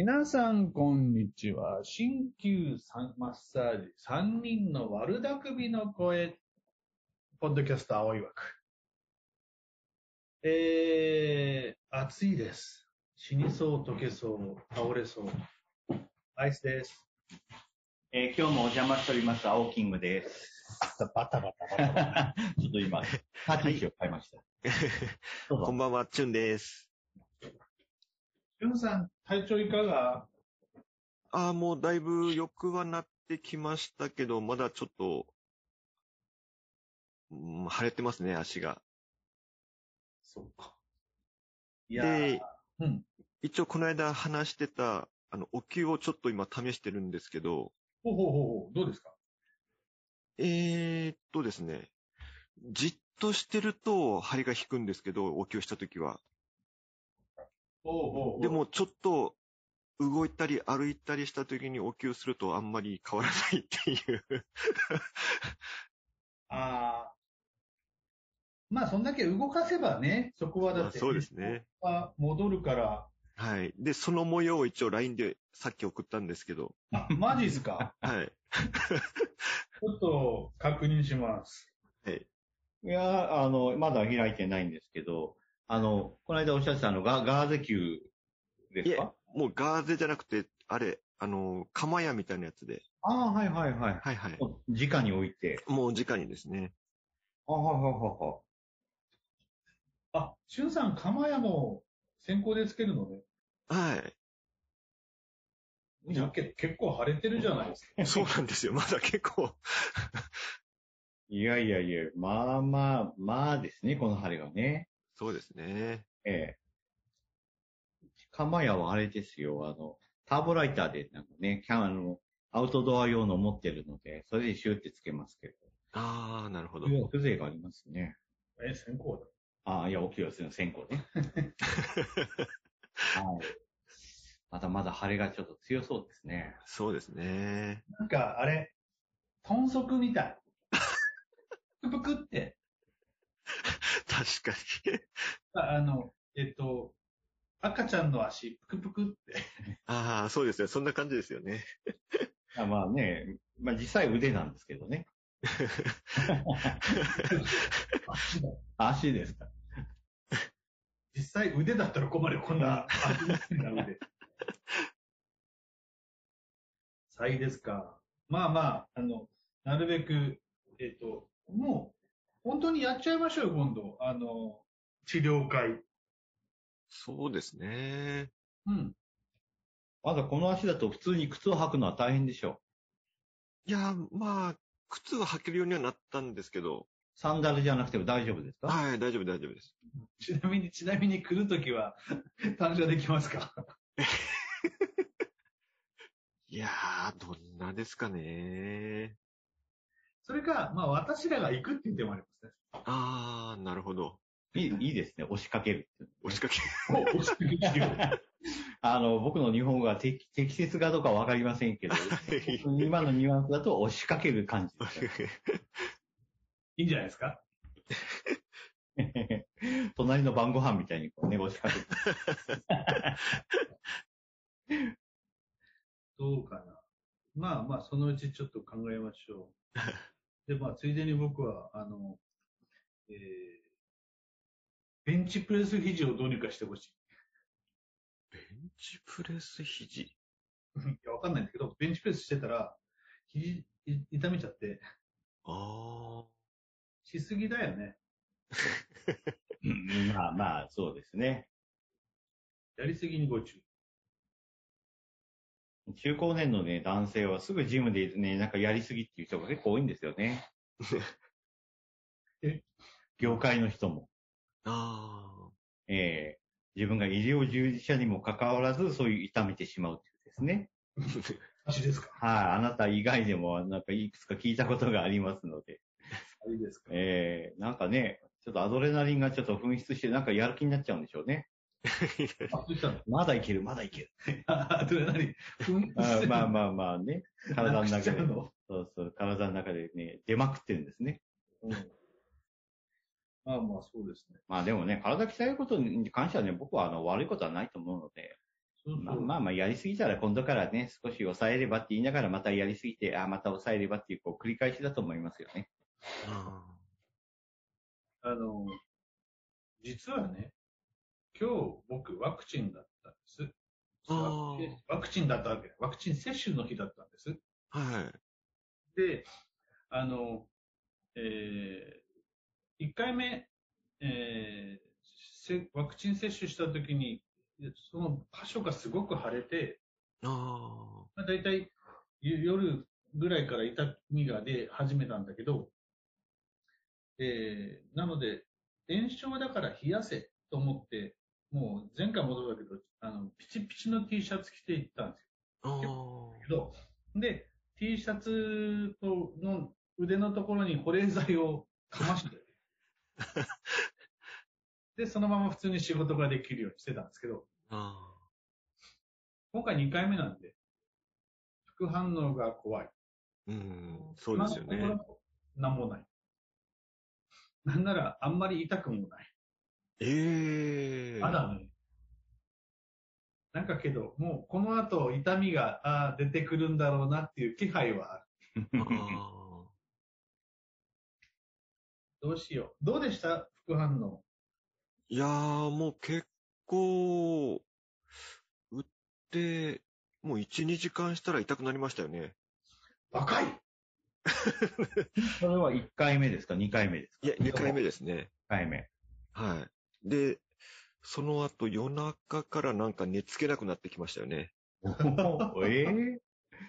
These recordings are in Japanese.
皆さん、こんにちは。鍼灸マッサージ3人の悪巧みの声、ポッドキャスト青い枠。えー、暑いです。死にそう、溶けそう、倒れそう。アイスです。えー今日もお邪魔しております、青キングです。バタバタバタバタ。ちょっと今、立ち位置を変えました。こんばんは、チュンです。ジュンさん、体調いかが？ああ、もうだいぶ良くはなってきましたけど、まだちょっと、うん、腫れてますね、足が。そうか。いやーで、うん。一応この間話してた、あの、お灸をちょっと今試してるんですけど、ほうほうほうほう、どうですか？えーっとですね、じっとしてると張りが引くんですけど、お灸したときは。で、もちょっと動いたり歩いたりしたときにお灸するとあんまり変わらないっていう。ああ。まあ、そんだけ動かせばね、そこはだって、まあそうですね。は戻るから、はい。で、その模様を一応 LINE でさっき送ったんですけど、あ、マジっすか？はい。ちょっと確認します。はい。いや、あの、まだ開いてないんですけど、あの、この間おっしゃってたのが、ガーゼ球ですか、もうガーゼじゃなくて、あれ、あの、釜屋みたいなやつで、ああ、はいはいはい。はいはい。直に置いて。もう直にですね。あはいはいはあ、しゅんさん、釜屋も先行でつけるのね。はい。じゃあけ結構腫れてるじゃないですか。そうなんですよ。まだ結構。い。いやいやいや、まあまあ、まあですね、この針がね。そうですね。ええ。釜屋はあれですよ、あの、ターボライターで、なんかね、キャン、あの、アウトドア用の持ってるので、それでシューってつけますけああ、なるほど。ど。風情がありますね。え、先行だ。ああ、いや、お清すの線香ね。はい。まだまだ腫れがちょっと強そうですね。そうですね。なんか、あれ、豚足みたい。ぷくぷくって、確かに。ああの、えっと、赤ちゃんの足、ぷくぷくって。ああ、そうですね。そんな感じですよね。あまあね、まあ実際腕なんですけどね。足だ足ですか。実際腕だったら困るよ、こんな足の腕。サイですか。まあまあ、あの、なるべく、えっ、と、もう、本当にやっちゃいましょうよ、今度。あの、治療会。そうですね。うん。まだこの足だと普通に靴を履くのは大変でしょいや、まあ、靴は履けるようにはなったんですけど、う。サンダルじゃなくても大丈夫ですか？はい、大丈夫、大丈夫です。ちなみに、ちなみに来るときは、単車できますか？いやー、どんなですかね。それか、まあ私らが行くっていう手もありますね。あー、なるほど。いいいいですね、押しかけるって。押しかけ。お押しかけ治療 あの、僕の日本語が適適切かどうかわかりませんけど、今のニュアンスだと押しかける感じです いいんじゃないですか？ね。隣の晩ご飯みたいにこうね、押しかけて。どうかな。まあまあ、そのうちちょっと考えましょう。で、まあ、ついでに僕は、あの、えー、ベンチプレス肘をどうにかしてほしい。ベンチプレス肘？いや、わかんないんだけど、ベンチプレスしてたら、肘、い痛めちゃって、あしすぎだよね。うんまあまあ、そうですね。やりすぎにご注意。中高年のね、男性はすぐジムでね、なんかやりすぎっていう人が結構多いんですよね。え？業界の人も。ー。あええ自分が医療従事者にもかかわらず、そういう痛めてしまうっていうですね。ー。足ですか？はい、あなた以外でも、なんかいくつか聞いたことがありますので。いいですか？ええなんかね、ちょっとアドレナリンがちょっと噴出して、なんかやる気になっちゃうんでしょうね。まだいける、まだいける。あ、どれなにあまあまあまあね、体の中で、そうそう、体の中でね、出まくってるんですね。うん。まあまあ、そうですね。まあでもね、体鍛えることに関してはね、僕はあの悪いことはないと思うので、そうそう。まあまあまあ、やりすぎたら今度からね、少し抑えればって言いながら、またやりすぎて、あまた抑えればっていう、こう、繰り返しだと思いますよね。あの、実はね、今日僕ワクチンだったんです。ワクチンだったわけ。ワクチン接種の日だったんです。はい。で、あの、えー、1回目、えーせワクチン接種した時に、その箇所がすごく腫れて、あまあ、大体ゆ夜ぐらいから痛みが出始めたんだけど、えーなので、炎症だから冷やせと思って、もう前回もそうだけど、あの、ピチピチの T シャツ着て行ったんです。よ。けど、で、T シャツとの腕のところに保冷剤をかまして、で、そのまま普通に仕事ができるようにしてたんですけど、あ今回2回目なんで、副反応が怖い。ーうん、そうですよね。なんもない。なんなら、あんまり痛くもない。ええまだね。なんかけど、もうこの後痛みがあー出てくるんだろうなっていう気配はある。あ どうしよう。どうでした？副反応。ーいやー、もう結構、打って、もう1、2時間したら痛くなりましたよね。若い それは1回目ですか ?2 回目ですか？いや、2回目でですね。1回目。はい。で、その後夜中からなんか寝つけなくなってきましたよね。ええ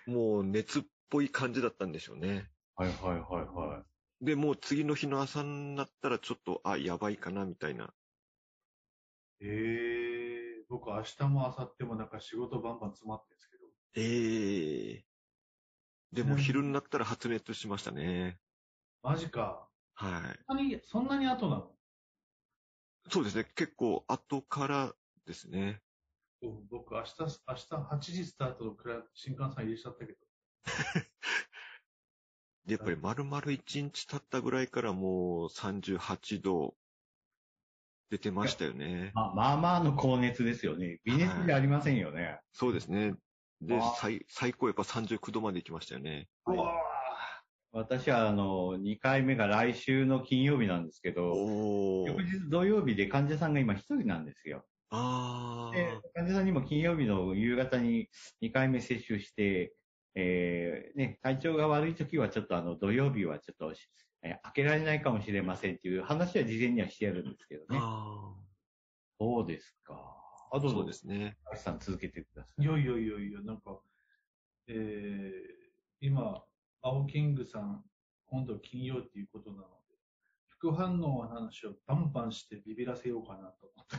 もう熱っぽい感じだったんでしょうね。はいはいはいはい。で、もう次の日の朝になったらちょっと、あ、やばいかな、みたいな。ええ僕明日も明後日もなんか仕事バンバン詰まってるんですけど。ええでも昼になったら発熱しましたね。マジか。はい。そんなに、そんなに後なの？そうですね。結構後からですね。僕僕明日、明日8時スタートの新幹線入れちゃったけど。で、やっぱり丸々1日経ったぐらいからもう38度出てましたよね。まあまあまあの高熱ですよね。微熱じゃありませんよね。そうですね。であ、最最高やっぱ39度まで行きましたよね。うわ私はあの、2回目が来週の金曜日なんですけど、おー。翌日土曜日で患者さんが今一人なんですよ。あで、患者さんにも金曜日の夕方に2回目接種して、えーね、体調が悪い時はちょっとあの、土曜日はちょっと、えー開けられないかもしれませんっていう話は事前にはしてやるんですけどあ。ね。あそうですか。あ、あ。どうぞそうですね。高橋さん続けてくださいやいやいやいや、なんか、えー、今、青キングさん、今度金曜っていうことなので、副反応の話をバンバンしてビビらせようかなと思って。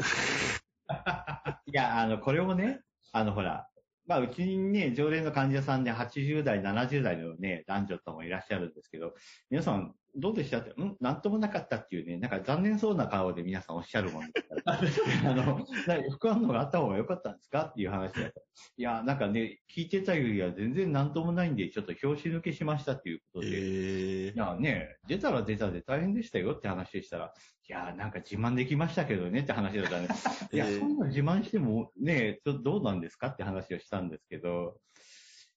い。や、あの、これもね、あの、ほら、まあ、うちにね、常連の患者さんで80代、70代のね、男女ともいらっしゃるんですけど、皆さん、どうでしたって、ん？なんともなかったっていうね、なんか残念そうな顔で皆さんおっしゃるもんですから、あの、な副反応があった方が良かったんですかっていう話だった。いや、なんかね、聞いてたよりは全然なんともないんで、ちょっと拍子抜けしましたっていうことで、ええいやね、出たら出たで大変でしたよって話でしたら、いや、なんか自慢できましたけどねって話だったね。いや、ええそんな自慢してもね、ちょっとどうなんですかって話をしたんですけど、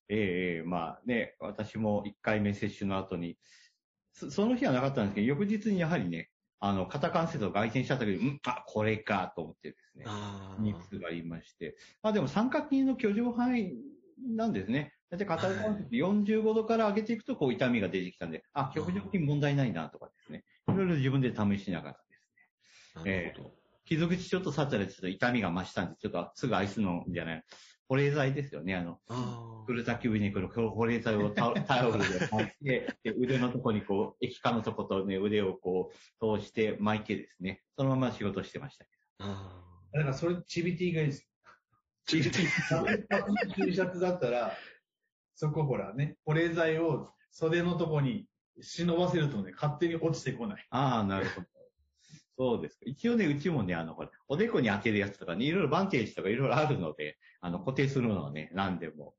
ええええまあね、私も1回目接種の後に、そその日はなかったんですけど、翌日にやはりね、あの、肩関節を外転したけど、んあ、これかと思ってですね。あ熱がありまして。まあでも三角筋の居城範囲なんですね。だって肩関節45度から上げていくとこう痛みが出てきたんで、あ、居城筋問題ないなとかですね。いろいろ自分で試しながらですね。あ。なるほど。傷口ちょっと触ったらちょっと痛みが増したんで、ちょっとすぐアイスのんじゃない。保冷剤ですよね。あの、あ古滝上に来る保冷剤をタ タオルで巻いて、で腕のとこにこう、液化のとことね、腕をこう、通して巻いてですね、そのまま仕事してました。あ。だからそれ、チビティがいいです。チビティ。T シャツだったら、そこほらね、保冷剤を袖のとこに忍ばせるとね、勝手に落ちてこない。ああ、なるほど。そうですか。一応ね、うちもね、あの、ほら、おでこに当てるやつとかね、いろいろバンテージとかいろいろあるので、あの、固定するのはね、何でも。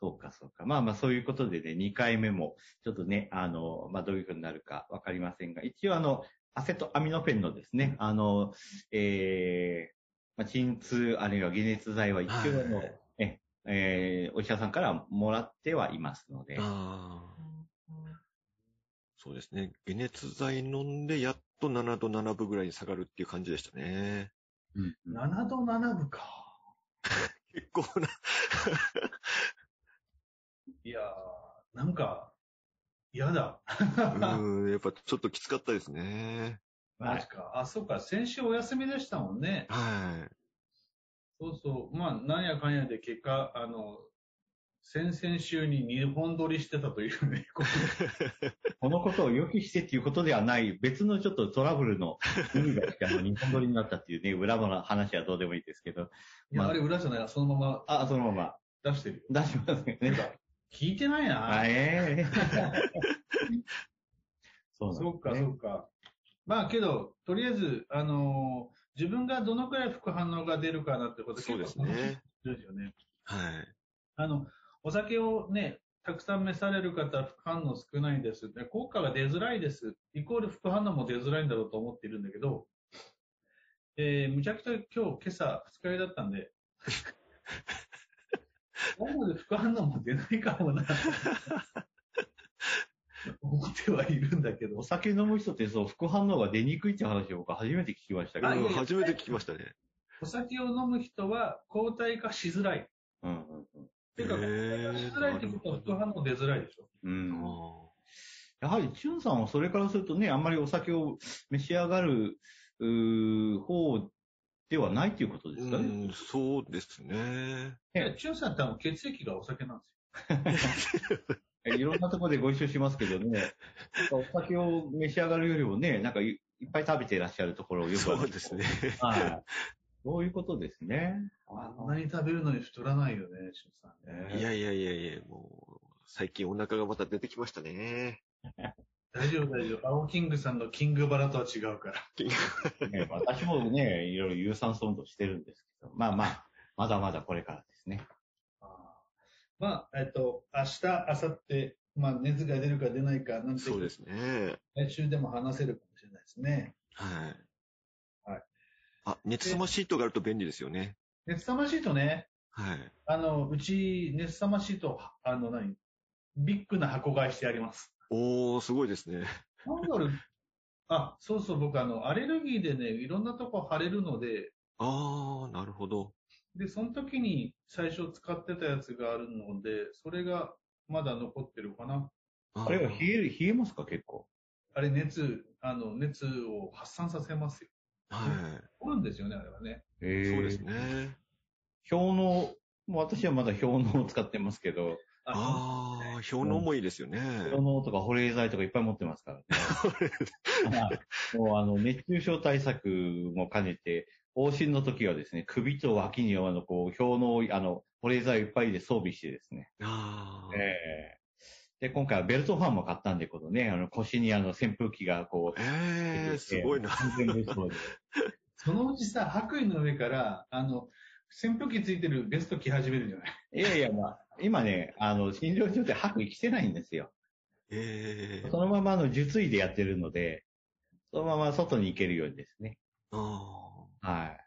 そうか、そうか。まあまあ、そういうことでね、2回目も、ちょっとね、あの、まあ、どういうふうになるかわかりませんが、一応あの、アセトアミノフェンのですね、あの、えー、まあ、鎮痛あるいは解熱剤は一応あの、はいええーお医者さんからもらってはいますので、ああ。そうですね。解熱剤飲んで、やっと7度7分ぐらいに下がるっていう感じでしたね。うんうん7度7分か。結構な。いやー、なんか、嫌だ。うん、やっぱちょっときつかったですね。マジか。あ、そうか。先週お休みでしたもんね。はい。そうそう。まあ、なんやかんやで結果、あの、先々週に2本撮りしてたというね。こ このことを予期してっていうことではない、別のちょっとトラブルの意味がして、あの、日本撮りになったっていうね、裏の話はどうでもいいですけど、いや、まああれ裏じゃない。そのままあ、そのまま出してるよ。出しますね。聞いてないな。あええ そうなんそうか、そうか。まあけど、とりあえず、あのー自分がどのくらい副反応が出るかなってことそうですよね。はい。あの、お酒をね、たくさん召される方は副反応少ないんです。で効果が出づらいです。イコール副反応も出づらいんだろうと思っているんだけど、えー、むちゃくちゃ今日、今朝、二日酔いだったんで、今後で副反応も出ないかもな、思ってはいるんだけどお。酒飲む人ってそう、副反応が出にくいって話を僕は初めて聞きましたけど。うんあいやいや初めて聞きましたね。お酒を飲む人は抗体化しづらい。うんうんうんていうか、抗体化しづらいってことは副反応出づらいでしょ。うんあやはり、チュンさんはそれからするとね、あんまりお酒を召し上がる、うー方ではないということですかうね。ん、そうですね。いや、チュンさんってあの血液がお酒なんですよ。えいろんなところでご一緒しますけどね、お酒を召し上がるよりもね、なんかいいっぱい食べていらっしゃるところをよくそうですね。。はい。そういうことですね。あんなに食べるのに太らないよね、チュンさんね。いやいやいやいや、もう、最近お腹がまた出てきましたね。大丈夫、大丈夫。青キングさんのキングバラとは違うから。ね私もね、いろいろ有酸素運動してるんですけど、まあまあ、まだまだこれからですね。まあ、えっと、明日、明後日、まあ、熱が出るか出ないかなんて、そうですね。来週でも話せるかもしれないですね。はい。はい。あ、熱さまシートがあると便利ですよね。熱さまシートね、はい。あの、うち、熱さまシート、あの、何？ビッグな箱買いしてあります。おー、すごいですね。なんだろう、あ、そうそう、僕、あの、アレルギーでね、いろんなとこ腫れるので、あー、なるほど。で、その時に最初使ってたやつがあるので、それがまだ残ってるかな。ああれは冷ーえる、冷えますか結構？あれ、熱、あの、熱を発散させますよ。は取るんですよね、あれはね。い。へーそうですね。氷の、もう私はまだ氷のを使ってますけど、あー、表の重いですよね。氷のとか保冷剤とかいっぱい持ってますからね。は いもうあの、熱中症対策も兼ねて、往診の時はですね、首と脇にあの、こう、氷の、あの、保冷剤をいっぱいで装備してですね。あー。ええで、今回はベルトファンも買ったんで、このね、あの、腰にあの、扇風機がこう、えー、すごいな。完全にそうで そのうちさ、白衣の上から、あの、扇風機ついてるベスト着始めるんじゃない？いやいや、まあ、今ね、あの、診療所で白衣着てないんですよ。えー。そのままあの、受水でやってるので、そのまま外に行けるようにですね。あはい。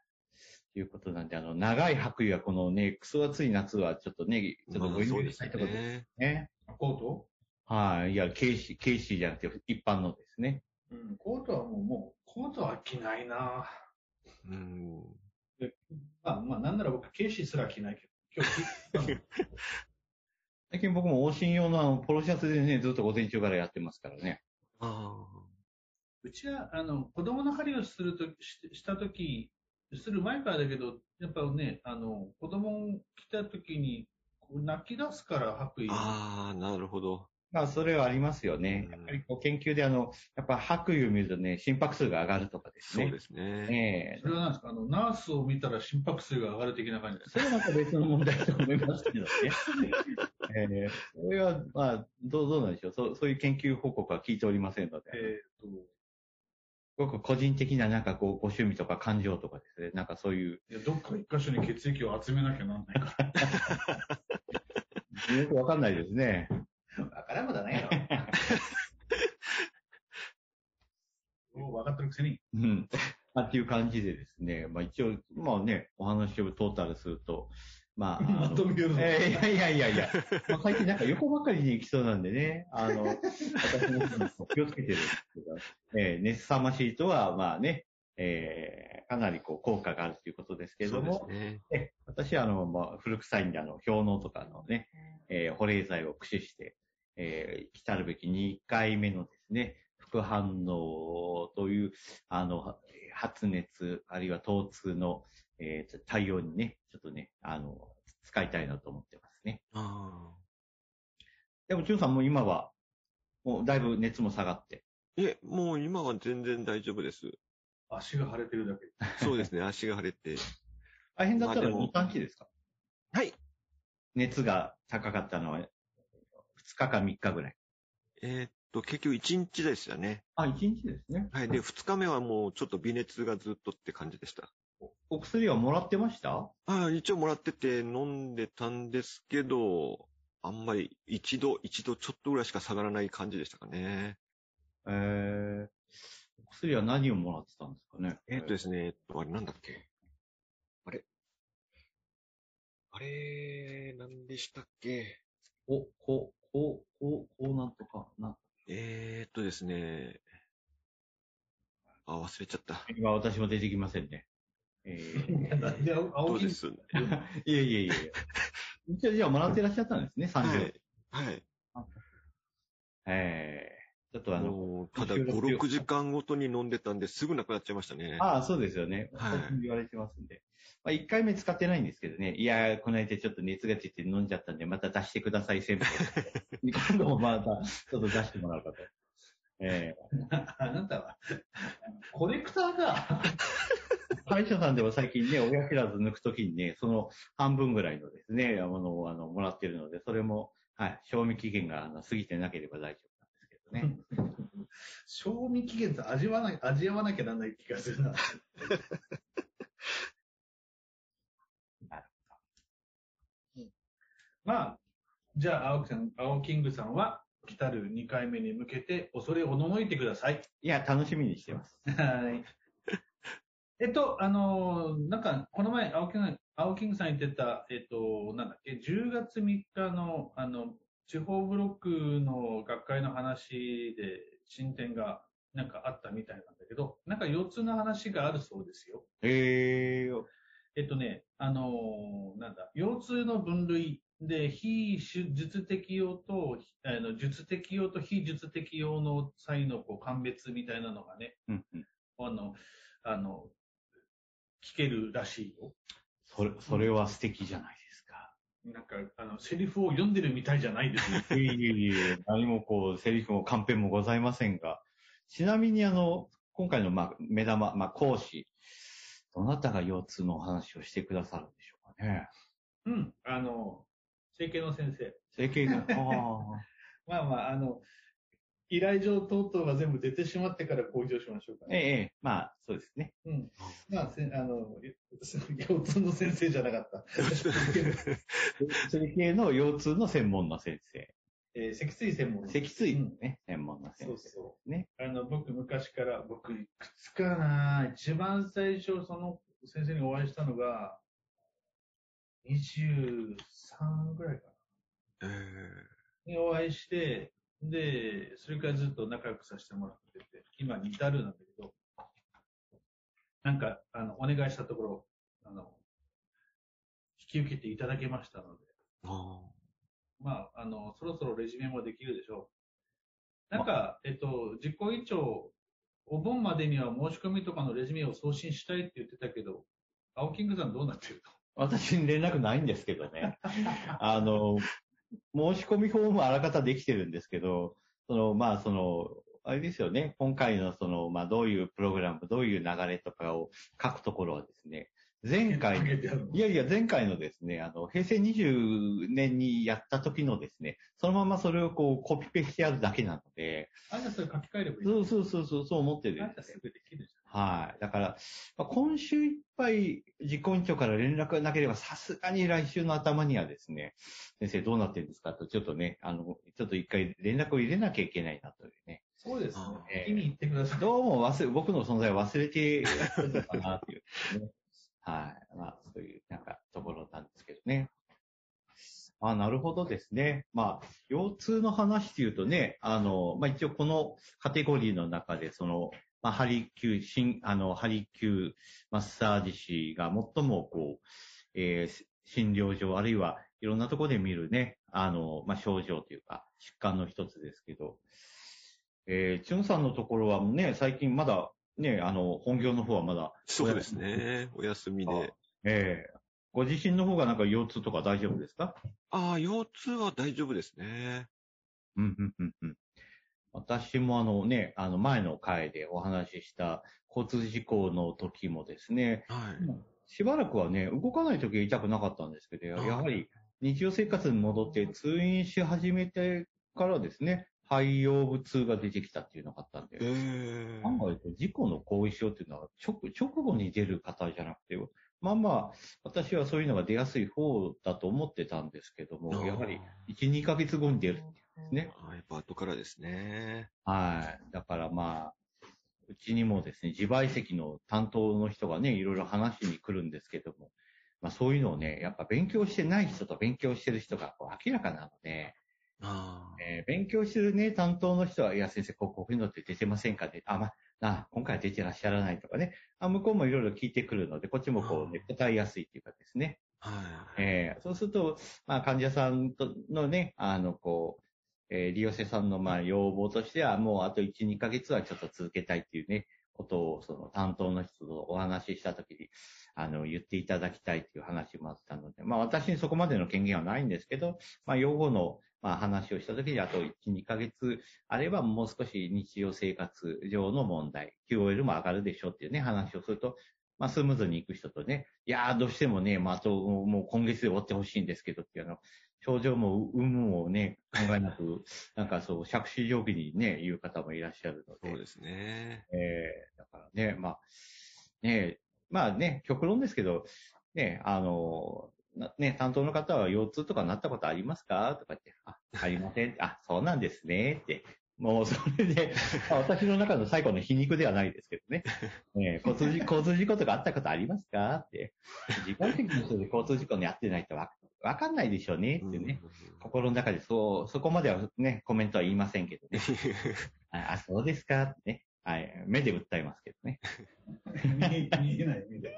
ということなんで、あの、長い白衣はこのね、クソ暑い夏はちょっとね、ちー。まあょっとご遠慮したいところですね。ね。コート？はい。いや、警視、警視じゃなくて一般のですね。うん、コートはもう、もう、コートは着ないなうん。まあ、まあ、なんなら僕、警視すら着ないけど、今日着 最近僕も往診用のあの、ポロシャツでね、ずっと午前中からやってますからね。あうちは、あの、子供の針をするとししたとき、する前からだけど、やっぱね、あの、子供来たときに、こう泣き出すから白ー。衣。あー、なるほど。まあ、それはありますよね。うんやっぱりこう研究であの、やっぱ白衣を見るとね、心拍数が上がるとかですね。そうですね。ねえそれは何ですか？あの、ナースを見たら心拍数が上がる的な感じですそれはまた別の問題と思いますけどね。えーそれは、まあ、どう、どうなんでしょう？そう、そういう研究報告は聞いておりませんので、えーっごく個人的ななんかこう、ご趣味とか感情とかですね、なんかそういう、と、いやどっか一箇所に血液を集めなきゃなんないから。よくわかんないですね。わからんことはないよ。もう分かってるくせに。うん。まあ、っていう感じでですね、まあ一応、まあね、お話をトータルすると、まあ、まとめるのえーいやいやいやいや、まあ、最近なんか横ばっかりに行きそうなんでね、あの、私も気をつけてるんですけど、えー、熱さましいとは、まあね、えー、かなりこう効果があるということですけれども、ね。え私はあの、まあ、古臭いんで、あの、氷のとかのね、えー保冷剤を駆使して、えー来るべき2回目のですね、副反応という、あの、発熱、あるいは疼痛の、えー対応にね、ちょっとね、あの、使いたいなと思ってますね。あでも、チュンさんも今は、もうだいぶ熱も下がって。え、もう今は全然大丈夫です。足が腫れてるだけ。そうですね、足が腫れて。大変だったらまあでも2、3日ですか？はい。熱が高かったのは、2日か3日ぐらい。えーっと、結局1日でしたね。あ、1日ですね。はい。で、2日目はもうちょっと微熱がずっとって感じでした。お薬はもらってました？ああ、一応もらってて飲んでたんですけど、あんまり一度、一度ちょっとぐらいしか下がらない感じでしたかね。えー、お薬は何をもらってたんですかね？えーっとですね、えっと、あれなんだっけ？あれ？あれ、何でしたっけ？お、こう、こう、こう、こうなんとか、な。えーっとですね、あ、忘れちゃった。今私も出てきませんね。えー、なんで青そ青木うです。いえいえいえ。一応じゃあもらってらっしゃったんですね、30。はい。はい。えー、ちょっとあの、ただ収5、録6時間ごとに飲んでたんですぐなくなっちゃいましたね。ああ、そうですよね。はい言われてますんで。まあ、1回目使ってないんですけどね。いやー、この間ちょっと熱が出て飲んじゃったんで、また出してください、先輩。今度もまた、ちょっと出してもらうかと。えあなたは、コレクターか。ー、歯医者さんでも最近ね、親知らず抜くときにね、その半分ぐらいのですね、ものをあのもらってるので、それも、はい、賞味期限があの過ぎてなければ大丈夫どね。賞味期限って味わわな味わわなきゃなんない気がするな。まあ、じゃあ、青木さん、青キングさんは、来たる2回目に向けて、恐れおののいてください。いや、楽しみにしてます。はい。えっと、あのーなんか、この前、青木さん、青キングさん言ってた、えっと、なんだっけ、10月3日の、あの、地方ブロックの学会の話で進展がなんかあったみたいなんだけど、なんか4つの話があるそうですよ。えー、えっとね、あのーなんだ、腰痛の分類で、非術的用と、あの術的用と非術的用の際のこう鑑別みたいなのがね、うんうん。あの、あの、聞けるらしいよ。それ、それは素敵じゃない。なんか、あの、セリフを読んでるみたいじゃないですね。いえいえいえ、何もこう、セリフもカンペもございませんが、ちなみにあの、今回のまあ、目玉、まあ、講師、どなたが腰痛のお話をしてくださるんでしょうかね。うん。あの、整形の先生。整形が、あ まあまあ、あの、依頼状等々が全部出てしまってから公表しましょうかあ、ええね。ええ、まあ、そうですね。うん。まあ、せあの、腰痛の先生じゃなかった。整形の腰痛の専門の先生。えー、脊椎専門の。脊椎のね、専門の先生。そうそう。ね。あの、僕昔から、僕いくつかな、一番最初その先生にお会いしたのが、23ぐらいかえーな。にお会いして、で、それからずっと仲良くさせてもらってて、今に至るなんだけど、なんか、あの、お願いしたところ、あの、引き受けていただけましたので、あまあ、あの、そろそろレジュメもできるでしょう。なんか、えっと、実行委員長、お盆までには申し込みとかのレジュメを送信したいって言ってたけど、青キングさんどうなってる私に連絡ないんですけどね。あの、申し込みフォームはあらかたできてるんですけど、その、まあ、その、あれですよね、今回のその、まあ、どういうプログラム、どういう流れとかを書くところはですね、前回いやいや、前回のですね、あの、平成20年にやった時のですね、そのままそれをこう、コピペしてあるだけなので、あ、じゃあそれ書き換えればいい。そうそうそうそう、そう思ってるんあ、じゃあすぐできるじはい。だから、まあ、今週いっぱい実行委員長から連絡がなければ、さすがに来週の頭にはですね、先生どうなってるんですかと、ちょっとね、あの、ちょっと一回連絡を入れなきゃいけないなというね。そうですねあ。ええ見に行ってください。どうも忘れ、僕の存在を忘れているのかなっていう、ね。はい。まあ、そういう、なんか、ところなんですけどね。あなるほどですね。まあ、腰痛の話っていうとね、あの、まあ一応このカテゴリーの中で、その、まあ、ハリキュー、新、あの、ハリキューマッサージ師が最もこう、えー診療所、あるいはいろんなところで見るね、あの、まあ、症状というか、疾患の一つですけど、えー、チュンさんのところはね、最近まだ、ね、あの、本業の方はまだ、そうですね。お休みで。ええご自身の方がなんか腰痛とか大丈夫ですか？ああ、腰痛は大丈夫ですね。うん、うん、うん、うん。私もあのね、あの前の回でお話しした交通事故の時もですね、はい。しばらくはね、動かない時は痛くなかったんですけど、やはり日常生活に戻って通院し始めてからですね、肺腰部痛が出てきたっていうのがあったんでえ、え案外と事故の後遺症っていうのは直直後に出る方じゃなくて、まあまあ、私はそういうのが出やすい方だと思ってたんですけども、やはり1、2ヶ月後に出るってですね。ああやっぱ後からですね。はい。だからまあ、うちにもですね、自賠責の担当の人がね、いろいろ話しに来るんですけども、まあそういうのをね、やっぱ勉強してない人と勉強してる人がこう明らかなので、ああ。えー勉強してるね、担当の人は、いや先生、こうこういうのって出てませんかね？あ、まあ、あ、今回は出てらっしゃらないとかね、あ向こうもいろいろ聞いてくるので、こっちもこう、ね、答えやすいっていうかですね。はい。えーそうすると、まあ、患者さんとのね、あの、こう、えー利用者さんの、まあ、要望としては、もうあと1、2ヶ月はちょっと続けたいっていうね、ことを、その担当の人とお話ししたときに、あの、言っていただきたいっていう話もあったので、まあ、私にそこまでの権限はないんですけど、まあ、用語の、まあ、話をしたときに、あと1、2ヶ月あれば、もう少し日常生活上の問題、QOL も上がるでしょうっていうね、話をすると、まあ、スムーズに行く人とね、いやー、どうしてもね、まあ、あと、もう今月で終わってほしいんですけどっていうの、症状も有無もね、考えなく、なんかそう、着手定規にね、言う方もいらっしゃるので、そうですね。えーだからね、まあ、ね、まあね、極論ですけど、ね、あの、なね、担当の方は腰痛とかなったことありますか？とか言って、あ、ありません。あ、そうなんですね。って。もうそれで、ま あ私の中の最後の皮肉ではないですけどね。ね交通事故とかあったことありますか？って。自己的の人で交通事故に遭ってないとわわかんないでしょうね。ってね。心の中でそう、そこまではね、コメントは言いませんけどね。あ、あそうですかってね。はい。目で訴えますけどね。見えない目で。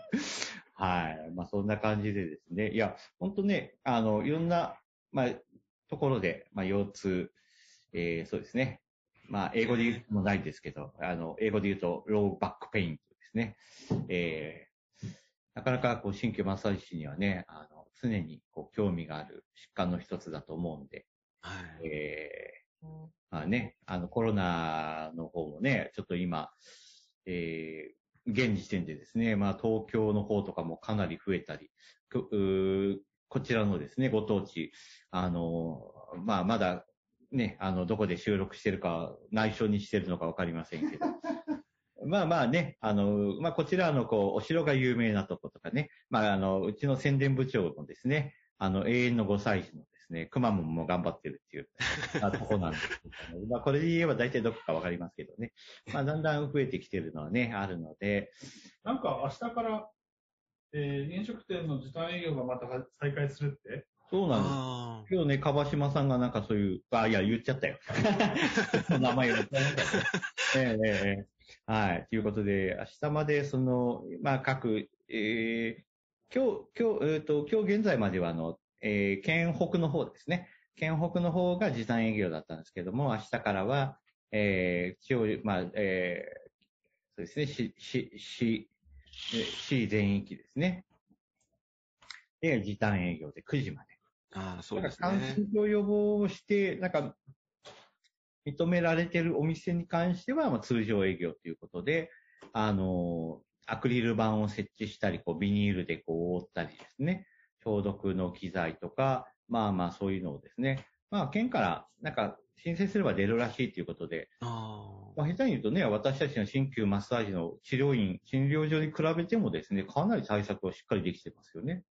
はい。まあ、そんな感じでですね。いや、本当ね、あの、いろんな、まあ、ところで、まあ、腰痛、えーそうですね。まあ、英語で言うもないですけど、あの、英語で言うと、 low back pain ですね。えーなかなか、こう、鍼灸マッサージ師にはね、あの、常に、こう、興味がある疾患の一つだと思うんで、はい。えーまあね、あの、コロナの方もね、ちょっと今、えー現時点でですね、まあ、東京の方とかもかなり増えたり、こちらのですね、ご当地、あの、まあ、まだ、ね、あの、どこで収録してるか、内緒にしてるのかわかりませんけど、まあまあね、あの、まあこちらのこう、お城が有名なとことかね、まああの、うちの宣伝部長のですね、あの、永遠の5歳児のですね、くまモンも頑張ってるっていう、あとこなんですけどもまあこれで言えば大体どこかわかりますけどね。まあだんだん増えてきてるのはね、あるので、なんか明日から、えー飲食店の時短営業がまた再開するって？そうなんです。あ今日ね、川島さんがなんかそういう、あ、いや、言っちゃったよ。名前を言っちゃいましたね。ええええはい。ということで、明日まで、その、まあ、各、えー今日、今日、えっ、と、今日現在までは、あの、えー県北の方ですね。県北の方が時短営業だったんですけども、明日からは、えー、地方、まあ、えーそうですね、市、市、市、え市全域ですね。で、時短営業で9時まで。ああ、そうですねか感染。症予防をして、なんか、認められてるお店に関しては、まあ、通常営業ということで、あの、アクリル板を設置したり、こう、ビニールでこう、覆ったりですね、消毒の機材とか、まあまあ、そういうのをですね、まあ、県から、なんか、申請すれば出るらしいということで、あまあ、下手に言うとね、私たちの鍼灸マッサージの治療院、診療所に比べてもですね、かなり対策をしっかりできてますよね。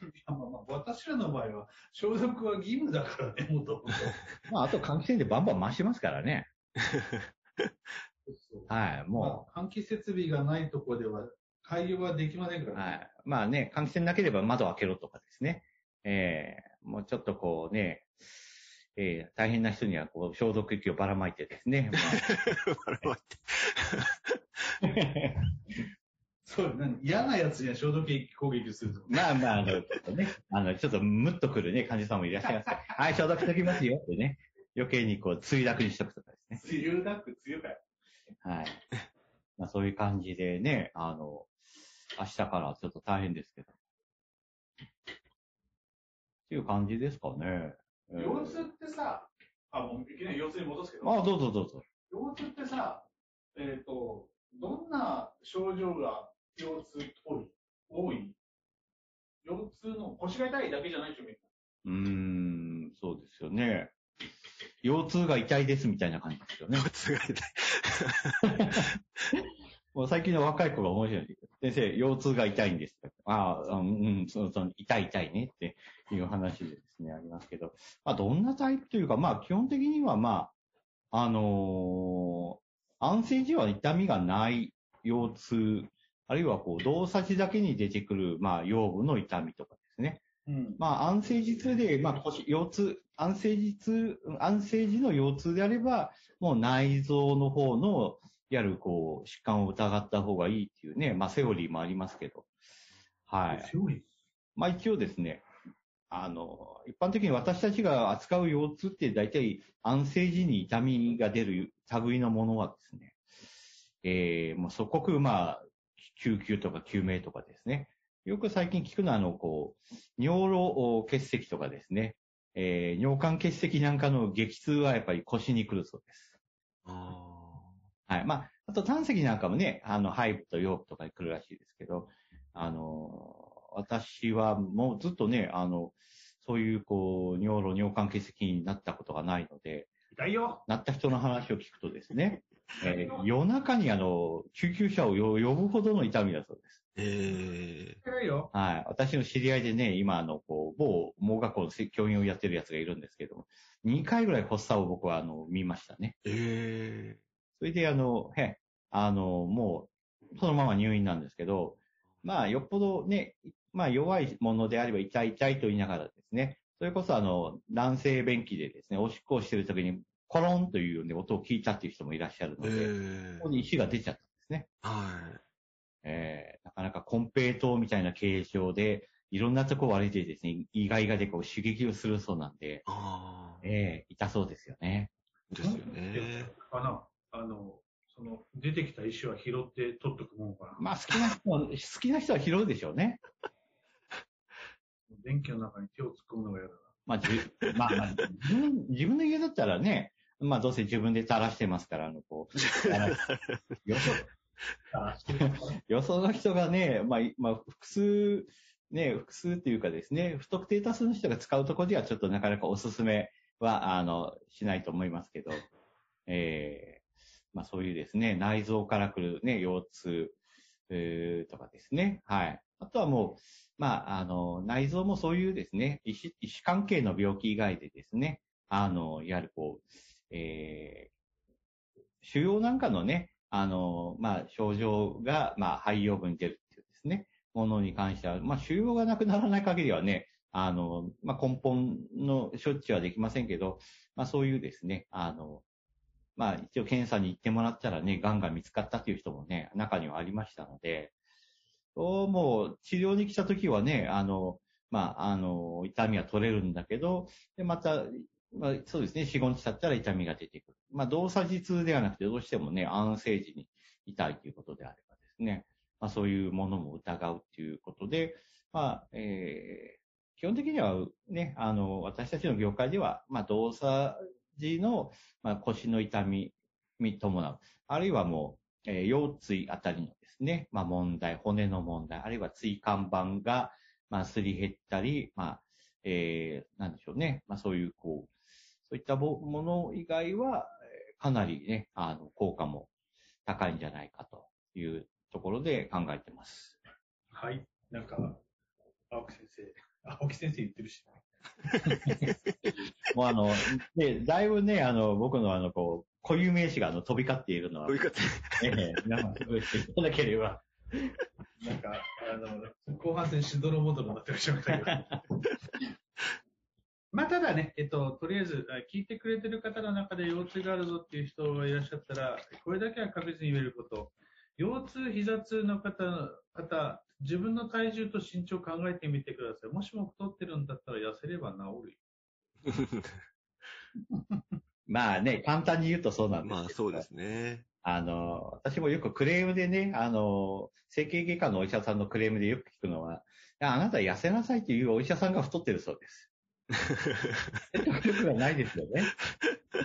いやまあまあ私らの場合は、消毒は義務だからね、もともと。まあ、あと換気扇でバンバン回しますからね。はい、もまあ、換気設備がないところでは、開業はできませんかう、ら、はい。まあね、換気扇なければ窓を開けろとかですね。えーもうちょっとこうね、えー大変な人にはこう消毒液をばらまいてですね。まそうなん嫌なやつには消毒液攻撃すると。あまあまあ、あの、ちょっとね、あの、ちょっとムッとくるね、患者さんもいらっしゃいますから。はい、消毒しときますよってね。余計にこう、墜落にしとくとかですね。梅雨だく、梅雨かよ。はい。まあそういう感じでね、あの、明日からちょっと大変ですけど。っていう感じですかね。えー腰痛ってさ、あ、もういきなり腰痛に戻すけど、あ、どうぞどうぞ。腰痛ってさ、えっ、と、どんな症状が腰痛っぽい多い腰痛の腰が痛いだけじゃないでしょ、みんな。うーん、そうですよね。腰痛が痛いですみたいな感じですよね。腰痛が痛い。もう最近の若い子が面白い。先生、腰痛が痛いんです。ああ、うん、うん、そその痛い痛いねっていう話でですね、ありますけど、まあ、どんなタイプというか、まあ、基本的には、まあ、あのー安静時は痛みがない腰痛、あるいはこう、動作時だけに出てくる、まあ、腰部の痛みとかですね。うん。まあ、安静時痛で、まあ、腰、腰痛、安静時痛、安静時の腰痛であれば、もう内臓の方の、いわゆるこう、疾患を疑った方がいいっていうね、まあ、セオリーもありますけど。はい。セオリー？まあ、一応ですね、あの、一般的に私たちが扱う腰痛って大体安静時に痛みが出る類のものはですね、えー、もう即刻、まあ、救急とか救命とかですね。よく最近聞くのは、あの、こう、尿路結石とかですね、えー、尿管結石なんかの激痛はやっぱり腰に来るそうです。あはい。まあ、あと胆石なんかもね、あの、肺部と腰部とかに来るらしいですけど、あの、私はもうずっとね、あの、そういう、こう、尿路、尿管結石になったことがないので、痛いよ。なった人の話を聞くとですね、えー夜中にあの、救急車をよ呼ぶほどの痛みだそうです。ーえ痛いよ。はい。私の知り合いでね、今あの、こう、某盲学校の教員をやってるやつがいるんですけども、2回ぐらい発作を僕はあの、見ましたね。ー、えそれで、あの、へ、あの、もう、そのまま入院なんですけど、まあ、よっぽどね、まあ、弱いものであれば痛い痛いと言いながらですね、それこそあの、男性便器でですね、おしっこをしてるときに、コロンというような音を聞いたっていう人もいらっしゃるー、のえで、ここに石が出ちゃったんですね。ー、はい。えー、なかなかコンペイトーみたいな形状で、いろんなとこを歩いてですね、イガイガでこう刺激をするそうなんで、ああ、えー、痛そうですよね。ですよね。かな。あの、その、出てきた石は拾って取っとくもんかな。まあ、好きな人は、好きな人は拾うでしょうね。電気の中に手を突っ込むのが嫌だな。まあ、じゅまあ、まあ、自分、自分の家だったらね、まあ、どうせ自分で垂らしてますから、あの、こう、垂らよそ、あしてるの人がね、まあ、まあ、複数、ね、複数っていうかですね、不特定多数の人が使うところではちょっとなかなかおすすめは、あの、しないと思いますけど、えーまあそういうですね、内臓から来るね、腰痛、えーとかですね、はい。あとはもう、まあ、あの、内臓もそういうですね、医師、医師関係の病気以外でですね、あの、いわゆるこう、えー、腫瘍なんかのね、あの、まあ、症状が、まあ、肺葉部に出るっていうですね、ものに関しては、まあ、腫瘍がなくならない限りはね、あの、まあ、根本の処置はできませんけど、まあ、そういうですね、あの、まあ、一応検査に行ってもらったらね、癌が見つかったという人もね、中にはありましたので、どうも治療に来た時はね、あの、まあ、あの、痛みは取れるんだけど、で、また、まあ、そうですね、4、5日経ったら痛みが出てくる。まあ、動作時痛ではなくて、どうしてもね、安静時に痛いということであればですね、まあ、そういうものも疑うということで、まあ、えー基本的にはね、あの、私たちの業界では、まあ、動作時の、まあ、腰の痛みに伴う、あるいはもう、えー腰椎あたりのですね、まあ、問題、骨の問題、あるいは椎間板が、まあ、すり減ったり、まあ、えーなんでしょうね、まあ、そういう、こう、そういったももの以外は、えーかなりね、あの、効果も高いんじゃないかというところで考えてます。はい。なんか、青木先生、青木先生言ってるし。もうあの、で、だいぶね、あの、僕のあの、こう、固有名詞があの飛び交っているのはどう、いう方ええ、皆さん、覚えていただければ。なんか、あの、後半戦しどろもどろになってしまったけど。まあ、ただね、えっと、とりあえず、あ聞いてくれてる方の中で腰痛があるぞっていう人がいらっしゃったら、これだけは確実に言えること。腰痛、膝痛の方、方、自分の体重と身長を考えてみてください。もしも太ってるんだったら痩せれば治るよ。まあね、簡単に言うとそうなんですけどまあそうですね。あの、私もよくクレームでね、あの、整形外科のお医者さんのクレームでよく聞くのは、あなた痩せなさいっていうお医者さんが太ってるそうです。説得力がないですよね。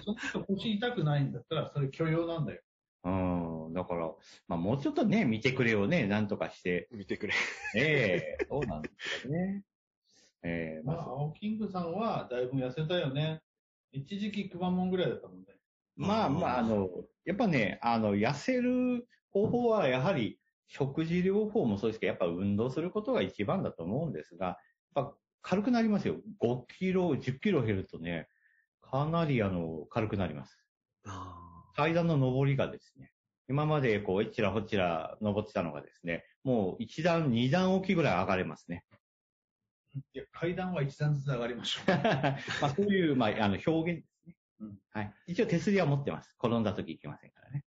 その人腰痛くないんだったら、それ許容なんだよ。うん。だから、まあもうちょっとね、見てくれをね、なんとかして、見てくれ。ええそうなんですよね。ええまあ、まあ、青キングさんはだいぶ痩せたよね。一時期くまモンぐらいだったもんね。まあまあ、あの、やっぱね、あの、痩せる方法はやはり食事療法もそうですけど、やっぱ運動することが一番だと思うんですが、やっぱ軽くなりますよ。5キロ、10キロ減るとね、かなりあの、軽くなります。あ階段の上りがですね、今までこう、えちらほちら登ってたのがですね、もう一段、二段置きぐらい上がれますね。いや、階段は一段ずつ上がりましょう。まあそういう、まあ、あの、表現ですね。うんはい。一応手すりは持ってます。転んだ時いけませんからね。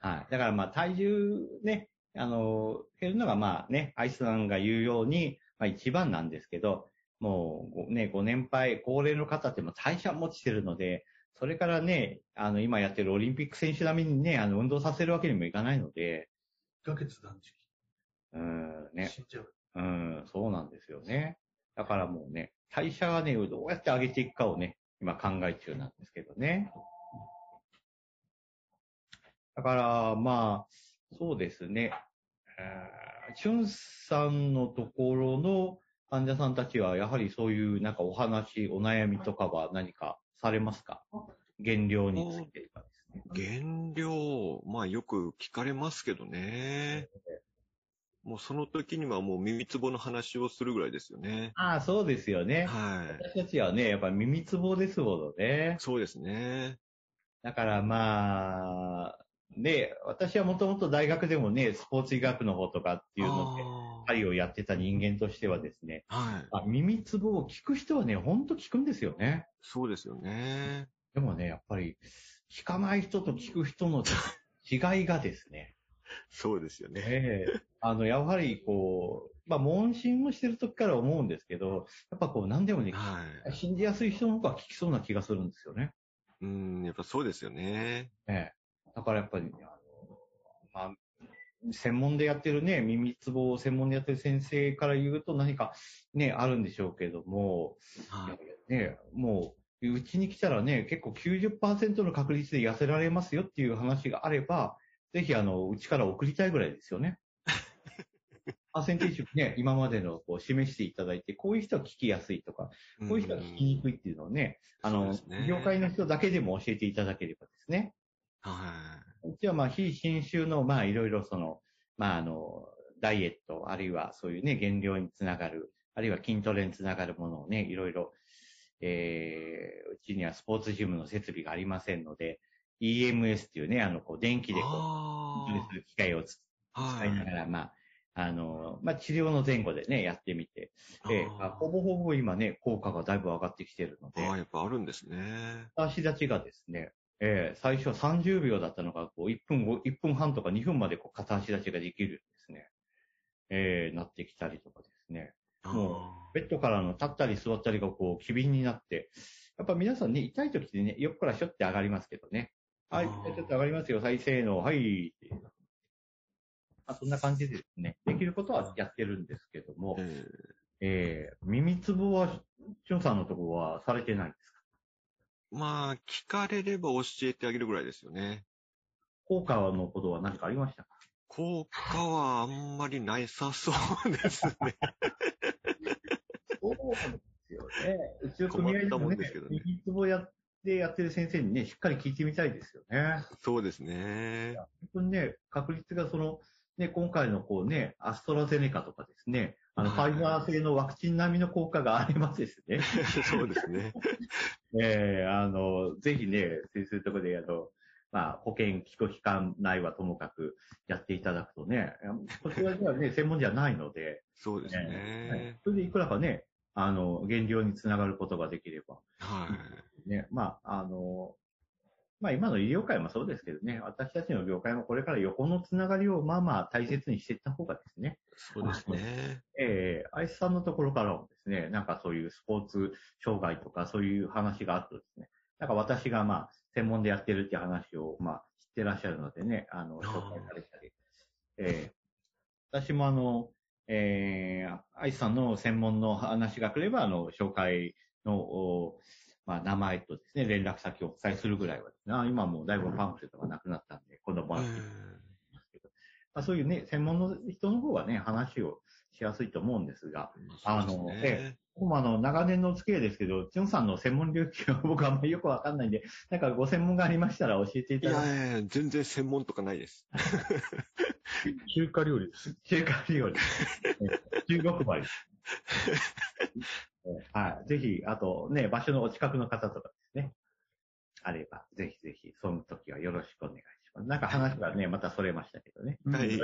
はい。だからまあ体重ね、あの、減るのがまあね、アイスさんが言うように、まあ一番なんですけど、もうごね、ご年配、高齢の方ってもう代謝持ちてるので、それからね、あの、今やってるオリンピック選手並みにね、あの、運動させるわけにもいかないので、1ヶ月断食。うん、ね、死んじゃう。うん、そうなんですよね。だからもうね、代謝がね、どうやって上げていくかをね、今考え中なんですけどね。だから、まあ、そうですね。えーチュンさんのところの患者さんたちは、やはりそういうなんかお話、お悩みとかは何かされますか？減量についてとかですね。減量、まあよく聞かれますけどね。もうその時にはもう耳つぼの話をするぐらいですよね。ああ、そうですよね。はい。私たちはね、やっぱ耳つぼですものね。そうですね。だからまあ、で、私はもともと大学でもね、スポーツ医学の方とかっていうので、あ針をやってた人間としてはですね、ーはい。あ耳つぼを聞く人はね、ほんと聞くんですよね。そうですよね。でもね、やっぱり、聞かない人と聞く人の違いがですね、そうですよね。ええあの、やはりこう、まあ、問診をしてる時から思うんですけど、やっぱこう、何でもね、はい。信じやすい人の方が聞きそうな気がするんですよね。うん、やっぱそうですよね。ええ。だからやっぱり、あの、まあ、専門でやってるね、耳つぼを専門でやってる先生から言うと何かね、あるんでしょうけども、はい。ね、もう、うちに来たらね、結構90%の確率で痩せられますよっていう話があれば、ぜひあの、うちから送りたいぐらいですよね。パーセンテージね、今までのこう示していただいて、こういう人は聞きやすいとか、こういう人は聞きにくいっていうのをね、あの、そうですね業界の人だけでも教えていただければですね。はうちはまあ、非侵襲の、まあ、いろいろその、まあ、あの、ダイエット、あるいはそういうね、減量につながる、あるいは筋トレにつながるものをね、いろいろ、えー、うちにはスポーツジムの設備がありませんので、EMS っていうね、あの、こう、電気い。でこう、あ筋トレする機械を。使いながら、まあ、あの、まあ、治療の前後でね、やってみて、で、あーほぼほぼ今ね、効果がだいぶ上がってきてるのであ、あ、やっぱあるんですね。足立ちがですね、えー最初は30秒だったのが、こう、1分後、1分半とか2分までこう、片足立ちができるんですね。えーなってきたりとかですね。もあベッドからの立ったり座ったりがこう、機敏になって、やっぱ皆さんね、痛い時ってね、横からしょって上がりますけどね。はい、ちょっと上がりますよ。はい、せーの、はい。あ、そんな感じでですね、できることはやってるんですけどもー、ええー耳つぼは、チュンさんのところはされてないんですか？ーまあ、聞かれれば教えてあげるぐらいですよね。効果のことは何かありましたか？効果はあんまりないさそうですね。そうですよね。うちの組合でももねんですけど、ね耳つぼやってやってる先生にね、しっかり聞いてみたいですよね。そうですね。本当にね、確率がその、ね、今回のこうね、アストラゼネカとかですね、あの、ファイザー製のワクチン並みの効果がありますですね。そうですね。ええあの、ぜひね、そういうところで、あの、まあ、保険、機構機関内はともかくやっていただくとね、こちらではね、専門じゃないので、そうですはいね。それでいくらかね、あの、減量につながることができれば、はい。ね、まあ、あの、まあ今の医療界もそうですけどね、私たちの業界もこれから横のつながりをまあまあ大切にしていった方がですね、そうですね。ええアイスさんのところからもですね、なんかそういうスポーツ障害とかそういう話があるとですね、なんか私がまあ専門でやってるっていう話をまあ知ってらっしゃるのでね、あの、紹介されたり、ええ。私もあの、ええアイスさんの専門の話が来れば、あの、紹介の、おまあ、名前とですね、連絡先をお伝えするぐらいはですね、あ今もうだいぶパンフレットがなくなったんで、今度もらってますけど、まあ、そういうね、専門の人の方がね、話をしやすいと思うんですが、あのそうですね僕もあの、長年のお付き合いですけど、チュンさんの専門領域は僕はあんまりよくわかんないんで、なんかご専門がありましたら教えていいただきやいや、全然専門とかないです。中華料理です。中華料理、え中国バリ。えはい。ぜひ、あとね、場所のお近くの方とかですね、あれば、ぜひぜひ、その時はよろしくお願いします。なんか話がね、またそれましたけどね。はい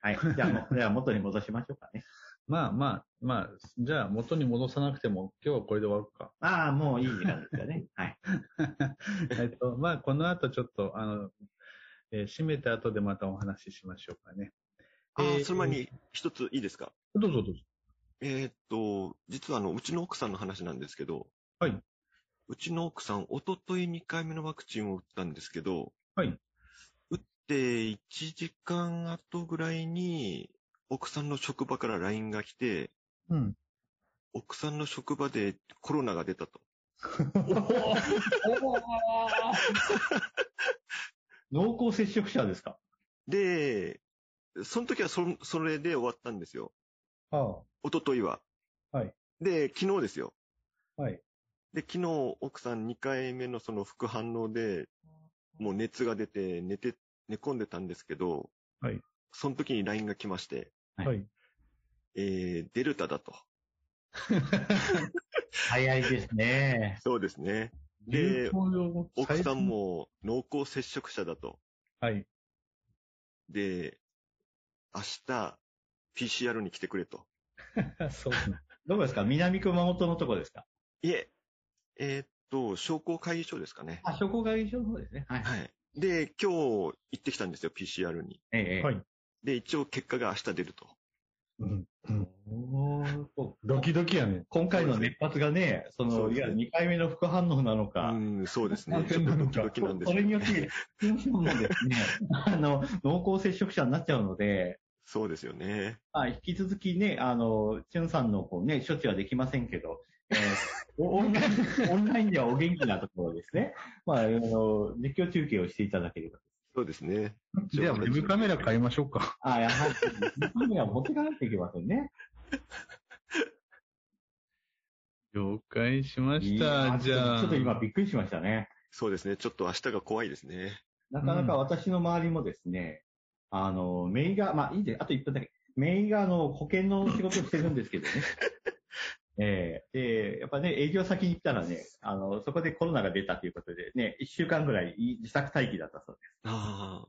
はい。じゃあもう、じゃあ元に戻しましょうかね。まあまあ、まあ、じゃあ元に戻さなくても今日はこれで終わるか。ああ、もういい時間ですよね。はい。えっと、まあこの後ちょっと、あの、えー閉めた後でまたお話ししましょうかね。あえーその前に一ついいですか？どうぞどうぞ。えーっと、実はあの、うちの奥さんの話なんですけど、はい。うちの奥さん、おととい2回目のワクチンを打ったんですけど、はい。打って1時間後ぐらいに、奥さんの職場から LINE が来て、うん。奥さんの職場でコロナが出たと。濃厚接触者ですか？で、その時はそそれで終わったんですよ。はおとといは。はい。で、昨日ですよ。あ、はい。で、昨日奥さん2回目のその副反応で、もう熱が出て寝て、寝込んでたんですけど、はい。その時に LINE が来まして、はいはい。えー、デルタだと。早いですね。そうですね。流で、奥さん。も濃厚接触者だと。はい。で、明日、PCR に来てくれと。そうね。どこですか？南熊本のとこですか？いえ、えーっと、商工会議所ですかね。あ、商工会議所の方ですね。はい。はい。で、今日行ってきたんですよ、PCR に。ええ。はい。で、一応結果が明日出ると。うん。うんおードキドキやね。今回の熱発がね、その、いや、2回目の副反応なのか、うん、そうですね。感ちょっとドキドキなんですよそれによって、皆さんもですね、あの、濃厚接触者になっちゃうので、そうですよね。あ引き続きね、あの、チュンさんのこうね、処置はできませんけど、えー オンライン、オンラインではお元気なところですね。まあ、あの、実況中継をしていただければ。そうですね。じゃあ、ウェブカメラ買いましょうか。あ、やはり、カメラ持っていかないといけませんね。了解しました。じゃあ。ちょっと今びっくりしましたね。そうですね。ちょっと明日が怖いですね。なかなか私の周りもですね、あの、メイガー、まあいいです。あと1分だけ。メイガーの保険の仕事をしてるんですけどね。ええで、やっぱね、営業先に行ったらね、あの、そこでコロナが出たということでね、1週間ぐらい自宅待機だったそうです。あ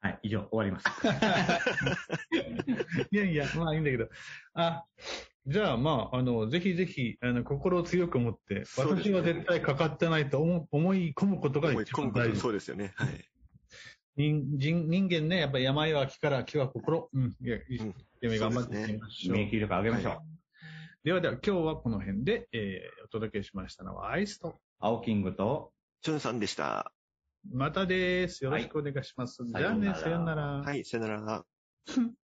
はい、以上、終わります。いやいや、まあいいんだけど。あ、じゃあまあ、あの、ぜひぜひ、あの、心を強く持って、私は絶対かかってないと思思い込むことあ。思いが一込むこと、番大事。そうですよね。はい。人人人間ね、やっぱり病は気から気は心。うん。いや、一うん生懸命頑張っていきましょう。免疫力上げましょう。はいではでは、今日はこの辺で、えーお届けしましたのはアイスと、青キングと、チュンさんでした。またです。よろしくお願いします。じゃあね、さよなら。はい、さよなら。